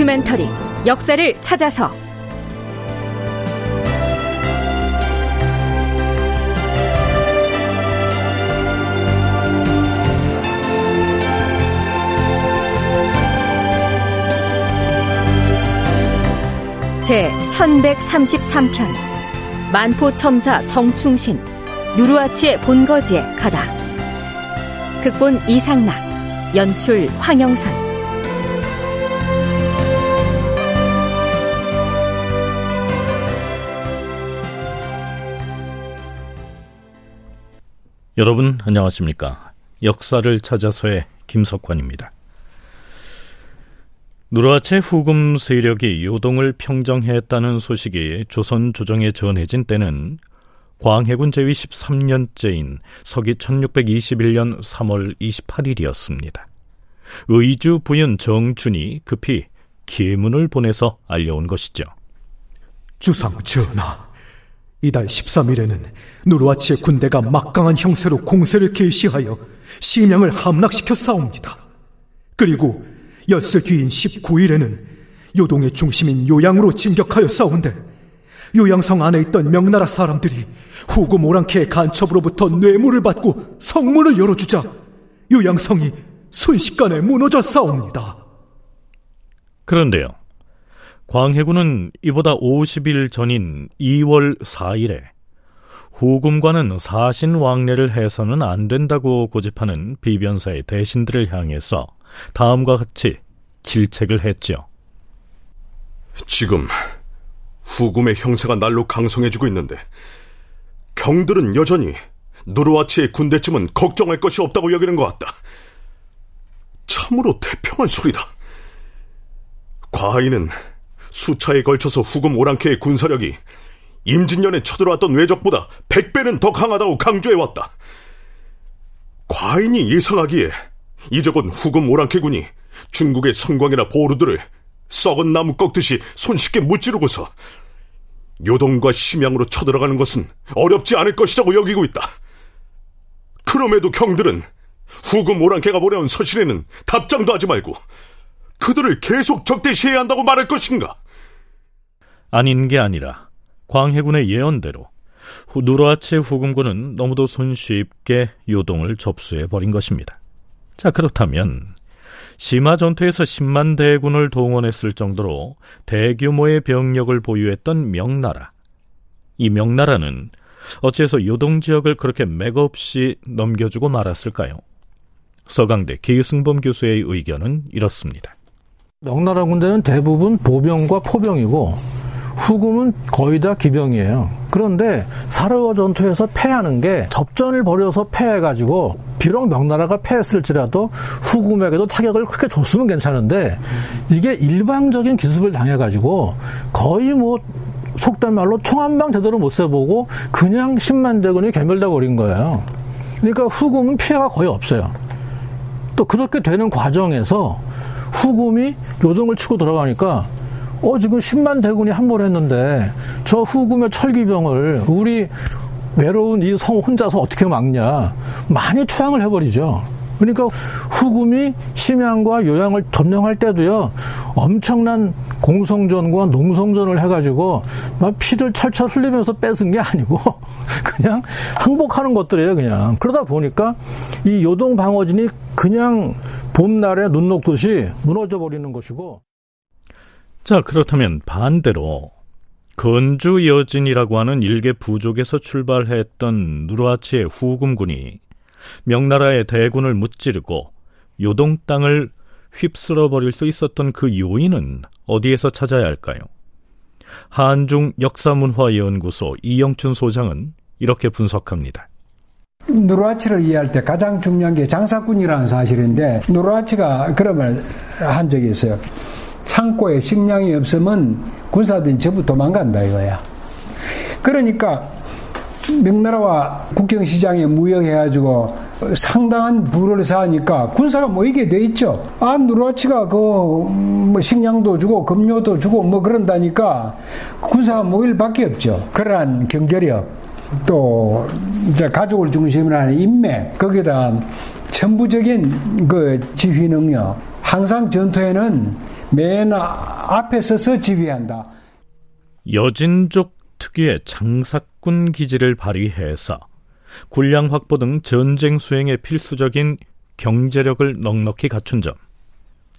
다큐멘터리 역사를 찾아서. 제 1133편 만포첨사 정충신 누르아치의 본거지에 가다. 극본 이상락 연출 황영선 여러분 안녕하십니까 역사를 찾아서의 김석환입니다 누르하체 후금 세력이 요동을 평정했다는 소식이 조선 조정에 전해진 때는 광해군 제위 13년째인 서기 1621년 3월 28일이었습니다. 의주 부윤 정준이 급히 계문을 보내서 알려온 것이죠. 주상 전하, 이달 13일에는 누르와치의 군대가 막강한 형세로 공세를 개시하여 심양을 함락시켜 싸웁니다. 그리고 엿새 뒤인 19일에는 요동의 중심인 요양으로 진격하여 싸운데 요양성 안에 있던 명나라 사람들이 후구 모랑케의 간첩으로부터 뇌물을 받고 성문을 열어주자 요양성이 순식간에 무너져 싸웁니다. 그런데요. 광해군은 이보다 50일 전인 2월 4일에 후금과는 사신 왕래를 해서는 안 된다고 고집하는 비변사의 대신들을 향해서 다음과 같이 질책을 했죠. 지금 후금의 형세가 날로 강성해지고 있는데 경들은 여전히 누르와치의 군대쯤은 걱정할 것이 없다고 여기는 것 같다. 참으로 태평한 소리다. 과인은 수차에 걸쳐서 후금 오랑캐의 군사력이 임진년에 쳐들어왔던 외적보다 100배는 더 강하다고 강조해왔다. 과인이 예상하기에 이적은 후금 오랑캐군이 중국의 성광이나 보루들을 썩은 나무 꺾듯이 손쉽게 무찌르고서 요동과 심양으로 쳐들어가는 것은 어렵지 않을 것이라고 여기고 있다. 그럼에도 경들은 후금 오랑캐가 보내온 서신에는 답장도 하지 말고 그들을 계속 적대시해야 한다고 말할 것인가? 아닌 게 아니라 광해군의 예언대로 누르아체 후금군은 너무도 손쉽게 요동을 접수해 버린 것입니다. 자 그렇다면 심화 전투에서 10만 대군을 동원했을 정도로 대규모의 병력을 보유했던 명나라. 이 명나라는 어째서 요동 지역을 그렇게 맥없이 넘겨주고 말았을까요? 서강대 기승범 교수의 의견은 이렇습니다. 명나라 군대는 대부분 보병과 포병이고 후금은 거의 다 기병이에요. 그런데 사르와 전투에서 패하는 게 접전을 벌여서 패해가지고 비록 명나라가 패했을지라도 후금에게도 타격을 크게 줬으면 괜찮은데 이게 일방적인 기습을 당해가지고 거의 뭐 속된 말로 총 한 방 제대로 못 쏴보고 그냥 10만 대군이 개멸돼 버린 거예요. 그러니까 후금은 피해가 거의 없어요. 또 그렇게 되는 과정에서 후금이 요동을 치고 들어가니까 어, 지금 10만 대군이 함몰 했는데 저 후금의 철기병을 우리 외로운 이 성 혼자서 어떻게 막냐. 많이 투항을 해버리죠. 그러니까 후금이 심양과 요양을 점령할 때도요, 엄청난 공성전과 농성전을 해가지고, 막 피를 철철 흘리면서 뺏은 게 아니고, 그냥 항복하는 것들이에요, 그냥. 그러다 보니까 이 요동 방어진이 그냥 봄날에 눈 녹듯이 무너져 버리는 것이고, 자, 그렇다면 반대로 건주 여진이라고 하는 일개 부족에서 출발했던 누르하치의 후금군이 명나라의 대군을 무찌르고 요동 땅을 휩쓸어 버릴 수 있었던 그 요인은 어디에서 찾아야 할까요? 한중 역사문화연구소 이영춘 소장은 이렇게 분석합니다. 누르하치를 이해할 때 가장 중요한 게 장사꾼이라는 사실인데 누르하치가 그런 말 한 적이 있어요. 창고에 식량이 없으면 군사들이 전부 도망간다 이거야. 그러니까 명나라와 국경시장에 무역해가지고 상당한 부를 쌓으니까 군사가 모이게 돼 있죠. 아, 누르와치가 그 뭐 식량도 주고 급료도 주고 뭐 그런다니까 군사가 모일 밖에 없죠. 그러한 경제력 또 이제 가족을 중심으로 하는 인맥 거기다 천부적인 그 지휘 능력 항상 전투에는 맨 앞에 서서 지휘한다. 여진족 특유의 장사꾼 기질을 발휘해서 군량 확보 등 전쟁 수행에 필수적인 경제력을 넉넉히 갖춘 점,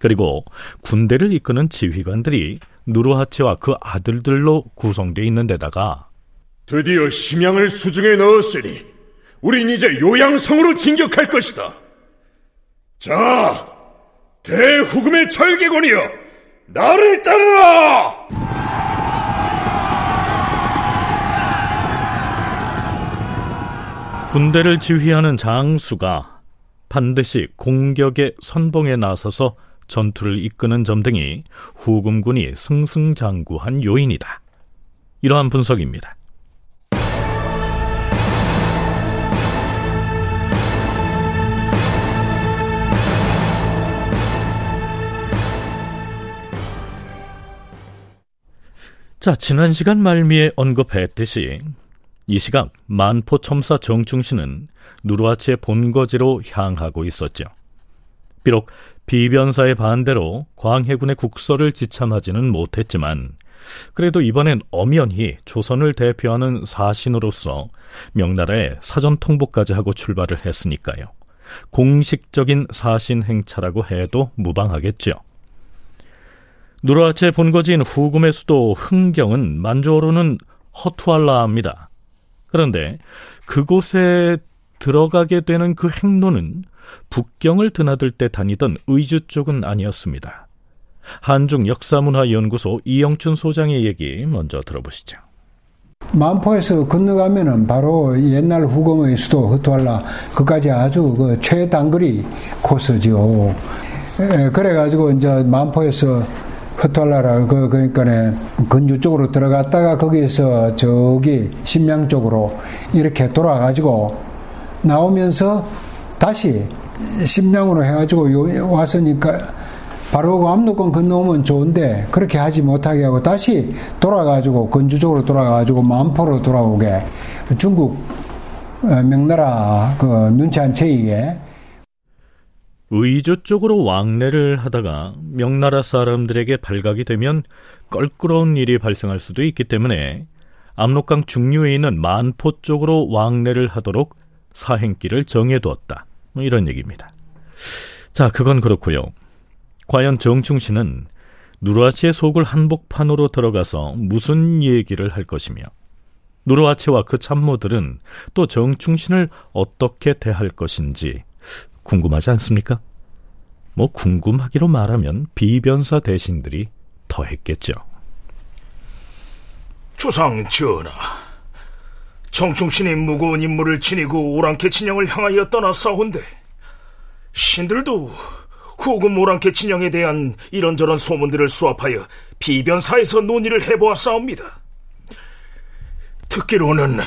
그리고 군대를 이끄는 지휘관들이 누르하치와 그 아들들로 구성되어 있는 데다가 드디어 심양을 수중에 넣었으니 우린 이제 요양성으로 진격할 것이다. 자, 대후금의 철기군이여, 나를 따르라! 군대를 지휘하는 장수가 반드시 공격의 선봉에 나서서 전투를 이끄는 점 등이 후금군이 승승장구한 요인이다. 이러한 분석입니다. 자, 지난 시간 말미에 언급했듯이 이 시각 만포 첨사 정충신은 누르하치의 본거지로 향하고 있었죠. 비록 비변사의 반대로 광해군의 국서를 지참하지는 못했지만 그래도 이번엔 엄연히 조선을 대표하는 사신으로서 명나라에 사전 통보까지 하고 출발을 했으니까요. 공식적인 사신 행차라고 해도 무방하겠죠. 누르하치의 본거지인 후금의 수도 흥경은 만주어로는 허투알라입니다. 그런데 그곳에 들어가게 되는 그 행로는 북경을 드나들 때 다니던 의주 쪽은 아니었습니다. 한중 역사문화연구소 이영춘 소장의 얘기 먼저 들어보시죠. 만포에서 건너가면은 바로 옛날 후금의 수도 허투알라 그까지 아주 그 최단거리 코스죠. 그래가지고 이제 만포에서 허탈라라. 그 그러니까네 근주 쪽으로 들어갔다가 거기에서 저기 신명 쪽으로 이렇게 돌아가지고 나오면서 다시 신명으로 해가지고 왔으니까 바로 그 압록강 건너오면 좋은데 그렇게 하지 못하게 하고 다시 돌아가지고 근주 쪽으로 돌아가지고 만포로 돌아오게 중국 어, 명나라 그 눈치 안 채이게 의주 쪽으로 왕래를 하다가 명나라 사람들에게 발각이 되면 껄끄러운 일이 발생할 수도 있기 때문에 압록강 중류에 있는 만포 쪽으로 왕래를 하도록 사행길을 정해두었다. 뭐 이런 얘기입니다. 자, 그건 그렇고요. 과연 정충신은 누르아치의 속을 한복판으로 들어가서 무슨 얘기를 할 것이며 누르아치와 그 참모들은 또 정충신을 어떻게 대할 것인지 궁금하지 않습니까? 뭐 궁금하기로 말하면 비변사 대신들이 더했겠죠. 주상 전하, 정충신이 무거운 임무를 지니고 오랑캐 진영을 향하여 떠나싸운데 신들도 후금 오랑캐 진영에 대한 이런저런 소문들을 수합하여 비변사에서 논의를 해보았사옵니다. 듣기로는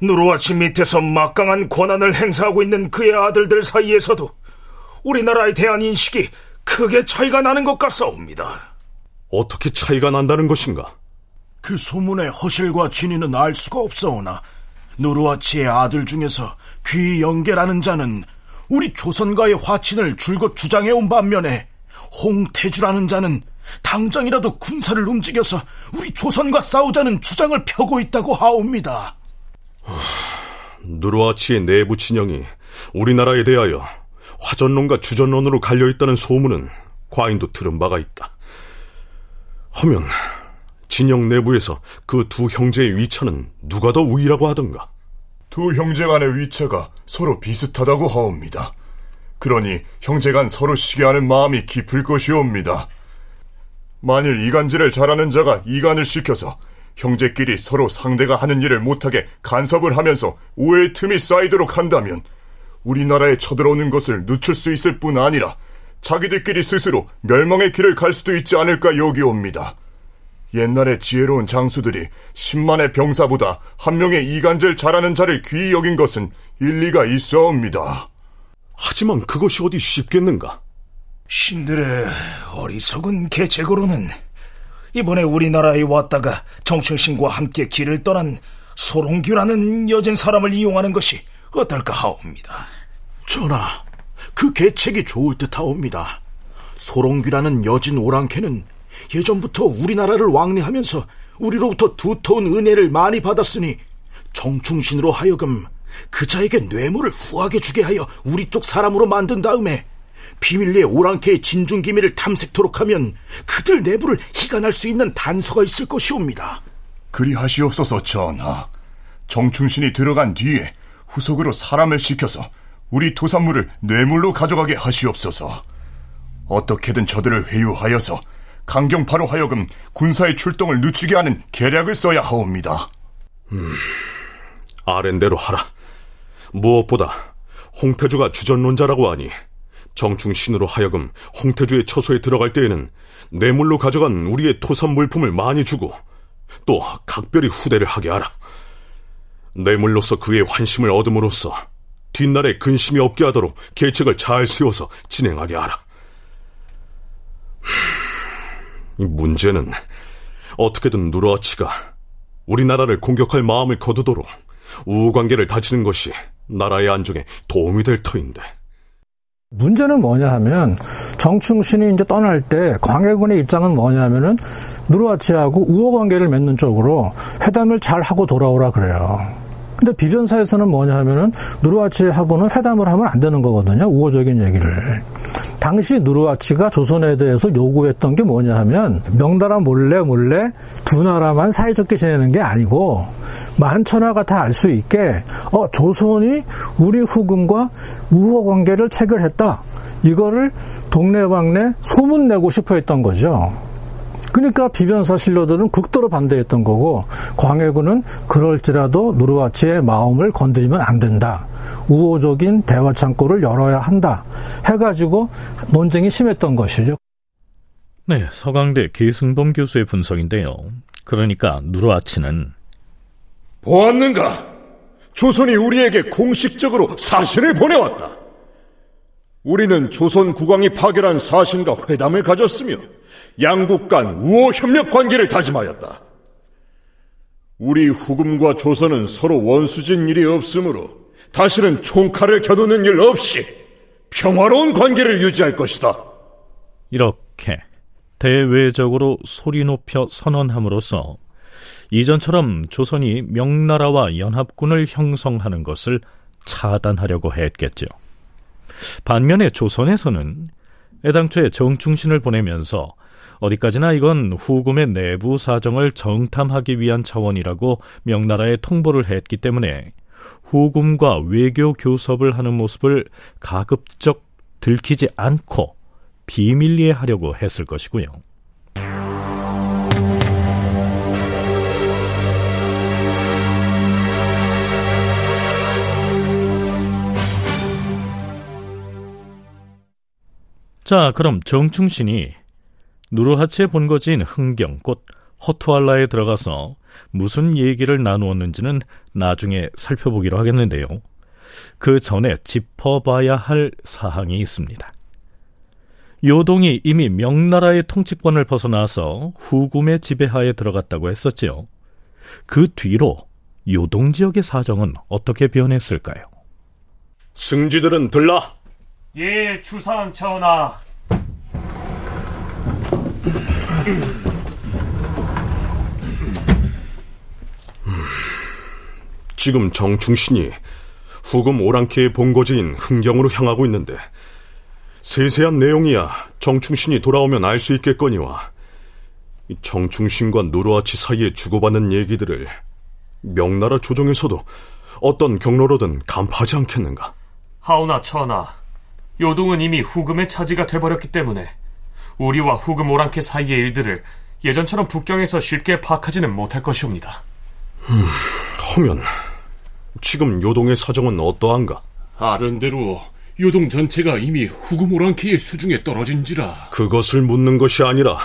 누르와치 밑에서 막강한 권한을 행사하고 있는 그의 아들들 사이에서도 우리나라에 대한 인식이 크게 차이가 나는 것 같사옵니다. 어떻게 차이가 난다는 것인가? 그 소문의 허실과 진위는 알 수가 없사오나 누르와치의 아들 중에서 귀영계라는 자는 우리 조선과의 화친을 줄곧 주장해온 반면에 홍태주라는 자는 당장이라도 군사를 움직여서 우리 조선과 싸우자는 주장을 펴고 있다고 하옵니다. 누르아치의 내부 진영이 우리나라에 대하여 화전론과 주전론으로 갈려 있다는 소문은 과인도 들은 바가 있다. 하면 진영 내부에서 그 두 형제의 위처는 누가 더 우위라고 하던가? 두 형제 간의 위처가 서로 비슷하다고 하옵니다. 그러니 형제 간 서로 시기하는 마음이 깊을 것이옵니다. 만일 이간질을 잘하는 자가 이간을 시켜서 형제끼리 서로 상대가 하는 일을 못하게 간섭을 하면서 오해의 틈이 쌓이도록 한다면 우리나라에 쳐들어오는 것을 늦출 수 있을 뿐 아니라 자기들끼리 스스로 멸망의 길을 갈 수도 있지 않을까 여기옵니다. 옛날에 지혜로운 장수들이 10만의 병사보다 한 명의 이간질 잘하는 자를 귀히 여긴 것은 일리가 있어옵니다. 하지만 그것이 어디 쉽겠는가? 신들의 어리석은 계책으로는 이번에 우리나라에 왔다가 정충신과 함께 길을 떠난 소롱규라는 여진 사람을 이용하는 것이 어떨까 하옵니다. 전하, 그 계책이 좋을 듯 하옵니다. 소롱귀라는 여진 오랑캐는 예전부터 우리나라를 왕래하면서 우리로부터 두터운 은혜를 많이 받았으니 정충신으로 하여금 그자에게 뇌물을 후하게 주게 하여 우리 쪽 사람으로 만든 다음에 비밀리에 오랑캐의 진중 기밀을 탐색토록 하면 그들 내부를 희간할 수 있는 단서가 있을 것이옵니다. 그리하시옵소서 전하. 정충신이 들어간 뒤에 후속으로 사람을 시켜서 우리 토산물을 뇌물로 가져가게 하시옵소서. 어떻게든 저들을 회유하여서 강경파로 하여금 군사의 출동을 늦추게 하는 계략을 써야 하옵니다. 음, 아랜대로 하라. 무엇보다 홍태주가 주전론자라고 하니 정충신으로 하여금 홍태주의 처소에 들어갈 때에는 뇌물로 가져간 우리의 토산 물품을 많이 주고 또 각별히 후대를 하게 하라. 뇌물로서 그의 환심을 얻음으로써 뒷날에 근심이 없게 하도록 계책을 잘 세워서 진행하게 하라. 이 문제는 어떻게든 누르아치가 우리나라를 공격할 마음을 거두도록 우관계를 다지는 것이 나라의 안정에 도움이 될 터인데. 문제는 뭐냐 하면 정충신이 이제 떠날 때 광해군의 입장은 뭐냐 하면은 누르아치하고 우호 관계를 맺는 쪽으로 회담을 잘 하고 돌아오라 그래요. 근데 비변사에서는 뭐냐 하면은 누르아치하고는 회담을 하면 안 되는 거거든요. 우호적인 얘기를. 당시 누르아치가 조선에 대해서 요구했던 게 뭐냐 하면 명나라 몰래 몰래 두 나라만 사이좋게 지내는 게 아니고 만천하가 다 알 수 있게 어 조선이 우리 후금과 우호 관계를 체결했다. 이거를 동네방네 소문 내고 싶어 했던 거죠. 그러니까 비변사 신료들은 극도로 반대했던 거고 광해군은 그럴지라도 누르와치의 마음을 건드리면 안 된다. 우호적인 대화 창구를 열어야 한다. 해가지고 논쟁이 심했던 것이죠. 네, 서강대 계승범 교수의 분석인데요. 그러니까 누르아치는 보았는가? 조선이 우리에게 공식적으로 사신을 보내왔다. 우리는 조선 국왕이 파견한 사신과 회담을 가졌으며 양국 간 우호 협력 관계를 다짐하였다. 우리 후금과 조선은 서로 원수진 일이 없으므로 다시는 총칼을 겨누는 일 없이 평화로운 관계를 유지할 것이다. 이렇게 대외적으로 소리 높여 선언함으로써 이전처럼 조선이 명나라와 연합군을 형성하는 것을 차단하려고 했겠죠. 반면에 조선에서는 애당초에 정충신을 보내면서 어디까지나 이건 후금의 내부 사정을 정탐하기 위한 차원이라고 명나라에 통보를 했기 때문에 후금과 외교 교섭을 하는 모습을 가급적 들키지 않고 비밀리에 하려고 했을 것이고요. 자, 그럼 정충신이 누르하치의 본거지인 흥경, 곧 허투알라에 들어가서 무슨 얘기를 나누었는지는 나중에 살펴보기로 하겠는데요. 그 전에 짚어봐야 할 사항이 있습니다. 요동이 이미 명나라의 통치권을 벗어나서 후금의 지배하에 들어갔다고 했었지요. 그 뒤로 요동 지역의 사정은 어떻게 변했을까요? 승지들은 들라. 예, 주상 전하. 지금 정충신이 후금 오랑캐의 본거지인 흥경으로 향하고 있는데 세세한 내용이야 정충신이 돌아오면 알 수 있겠거니와 정충신과 누르아치 사이에 주고받는 얘기들을 명나라 조정에서도 어떤 경로로든 간파하지 않겠는가? 하오나 천하, 요동은 이미 후금의 차지가 돼버렸기 때문에 우리와 후금 오랑캐 사이의 일들을 예전처럼 북경에서 쉽게 파악하지는 못할 것이옵니다. 음, 하면 지금 요동의 사정은 어떠한가? 아른대로 요동 전체가 이미 후금 오랑캐의 수중에 떨어진지라. 그것을 묻는 것이 아니라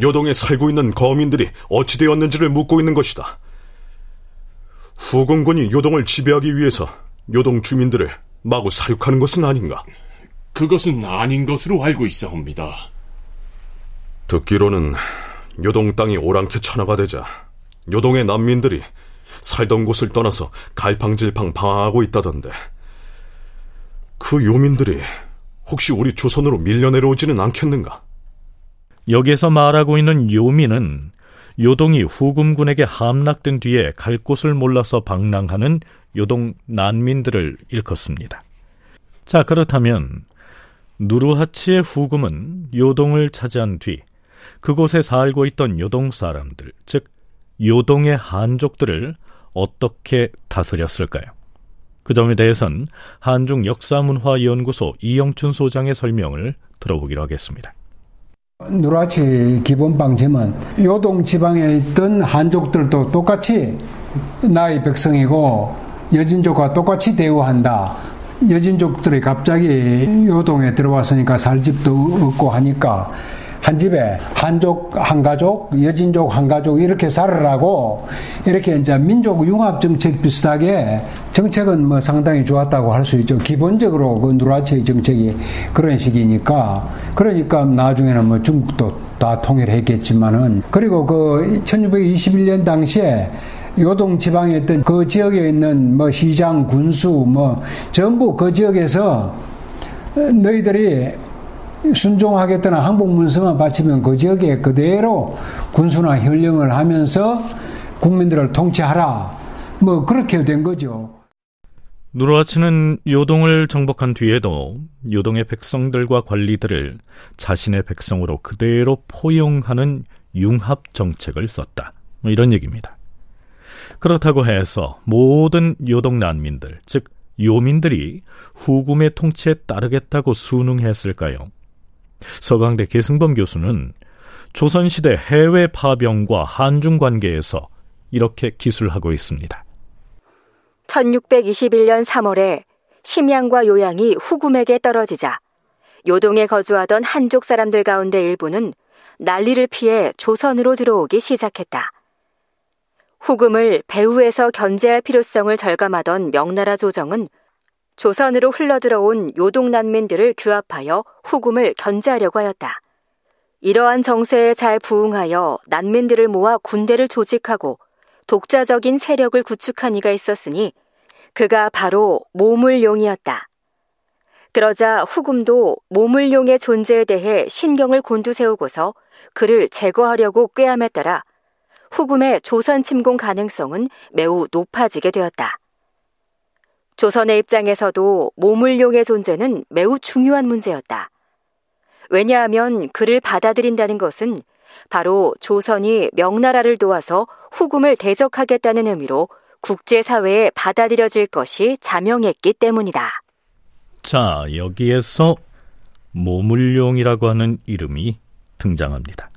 요동에 살고 있는 거민들이 어찌 되었는지를 묻고 있는 것이다. 후금군이 요동을 지배하기 위해서 요동 주민들을 마구 사륙하는 것은 아닌가? 그것은 아닌 것으로 알고 있사옵니다. 듣기로는 요동 땅이 오랑캐 천하가 되자 요동의 난민들이 살던 곳을 떠나서 갈팡질팡 방황하고 있다던데 그 요민들이 혹시 우리 조선으로 밀려 내려오지는 않겠는가? 여기에서 말하고 있는 요민은 요동이 후금군에게 함락된 뒤에 갈 곳을 몰라서 방랑하는 요동 난민들을 일컫습니다. 자, 그렇다면 누르하치의 후금은 요동을 차지한 뒤 그곳에 살고 있던 요동 사람들, 즉 요동의 한족들을 어떻게 다스렸을까요? 그 점에 대해선 한중 역사문화연구소 이영춘 소장의 설명을 들어보기로 하겠습니다. 누라치 기본 방침은 요동 지방에 있던 한족들도 똑같이 나의 백성이고 여진족과 똑같이 대우한다. 여진족들이 갑자기 요동에 들어왔으니까 살 집도 없고 하니까 한 집에 한족 한 가족, 여진족 한 가족 이렇게 살으라고 이렇게 이제 민족 융합 정책 비슷하게 정책은 뭐 상당히 좋았다고 할 수 있죠. 기본적으로 그 누라치의 정책이 그런 식이니까 그러니까 나중에는 뭐 중국도 다 통일했겠지만은 그리고 그 1621년 당시에 요동 지방에 있던 그 지역에 있는 뭐 시장, 군수 뭐 전부 그 지역에서 너희들이 순종하겠다는 항복 문서만 바치면 그 지역에 그대로 군수나 현령을 하면서 국민들을 통치하라. 뭐 그렇게 된 거죠. 누르하치는 요동을 정복한 뒤에도 요동의 백성들과 관리들을 자신의 백성으로 그대로 포용하는 융합 정책을 썼다. 뭐 이런 얘기입니다. 그렇다고 해서 모든 요동 난민들, 즉 요민들이 후금의 통치에 따르겠다고 순응했을까요? 서강대 계승범 교수는 조선시대 해외 파병과 한중 관계에서 이렇게 기술하고 있습니다. 1621년 3월에 심양과 요양이 후금에게 떨어지자 요동에 거주하던 한족 사람들 가운데 일부는 난리를 피해 조선으로 들어오기 시작했다. 후금을 배후에서 견제할 필요성을 절감하던 명나라 조정은 조선으로 흘러들어온 요동 난민들을 규합하여 후금을 견제하려고 하였다. 이러한 정세에 잘 부응하여 난민들을 모아 군대를 조직하고 독자적인 세력을 구축한 이가 있었으니 그가 바로 모물용이었다. 그러자 후금도 모물용의 존재에 대해 신경을 곤두세우고서 그를 제거하려고 꾀함에 따라 후금의 조선 침공 가능성은 매우 높아지게 되었다. 조선의 입장에서도 모물용의 존재는 매우 중요한 문제였다. 왜냐하면 그를 받아들인다는 것은 바로 조선이 명나라를 도와서 후금을 대적하겠다는 의미로 국제사회에 받아들여질 것이 자명했기 때문이다. 자, 여기에서 모물용이라고 하는 이름이 등장합니다.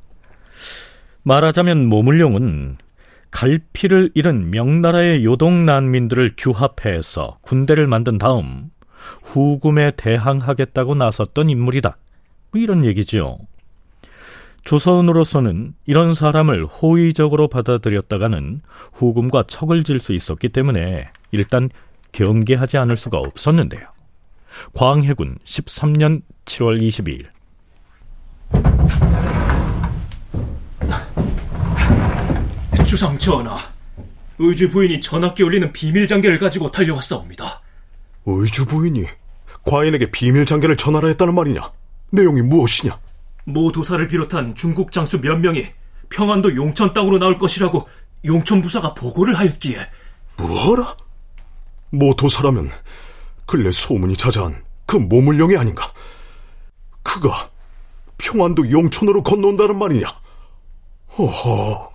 말하자면 모물용은 갈피를 잃은 명나라의 요동 난민들을 규합해서 군대를 만든 다음 후금에 대항하겠다고 나섰던 인물이다. 뭐 이런 얘기지요. 조선으로서는 이런 사람을 호의적으로 받아들였다가는 후금과 척을 질 수 있었기 때문에 일단 경계하지 않을 수가 없었는데요. 광해군 13년 7월 22일 주상 전하, 의주 부인이 전학기 올리는 비밀 장계를 가지고 달려왔사옵니다. 의주 부인이 과인에게 비밀 장계를 전하라 했다는 말이냐? 내용이 무엇이냐? 모 도사를 비롯한 중국 장수 몇 명이 평안도 용천 땅으로 나올 것이라고 용천 부사가 보고를 하였기에 뭐라? 모 도사라면 근래 소문이 자자한 그 모물령이 아닌가? 그가 평안도 용천으로 건너온다는 말이냐? 허허...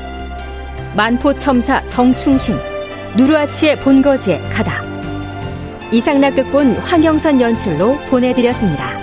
만포첨사 정충신 누르아치의 본거지에 가다 이상락 극본 황영선 연출로 보내드렸습니다.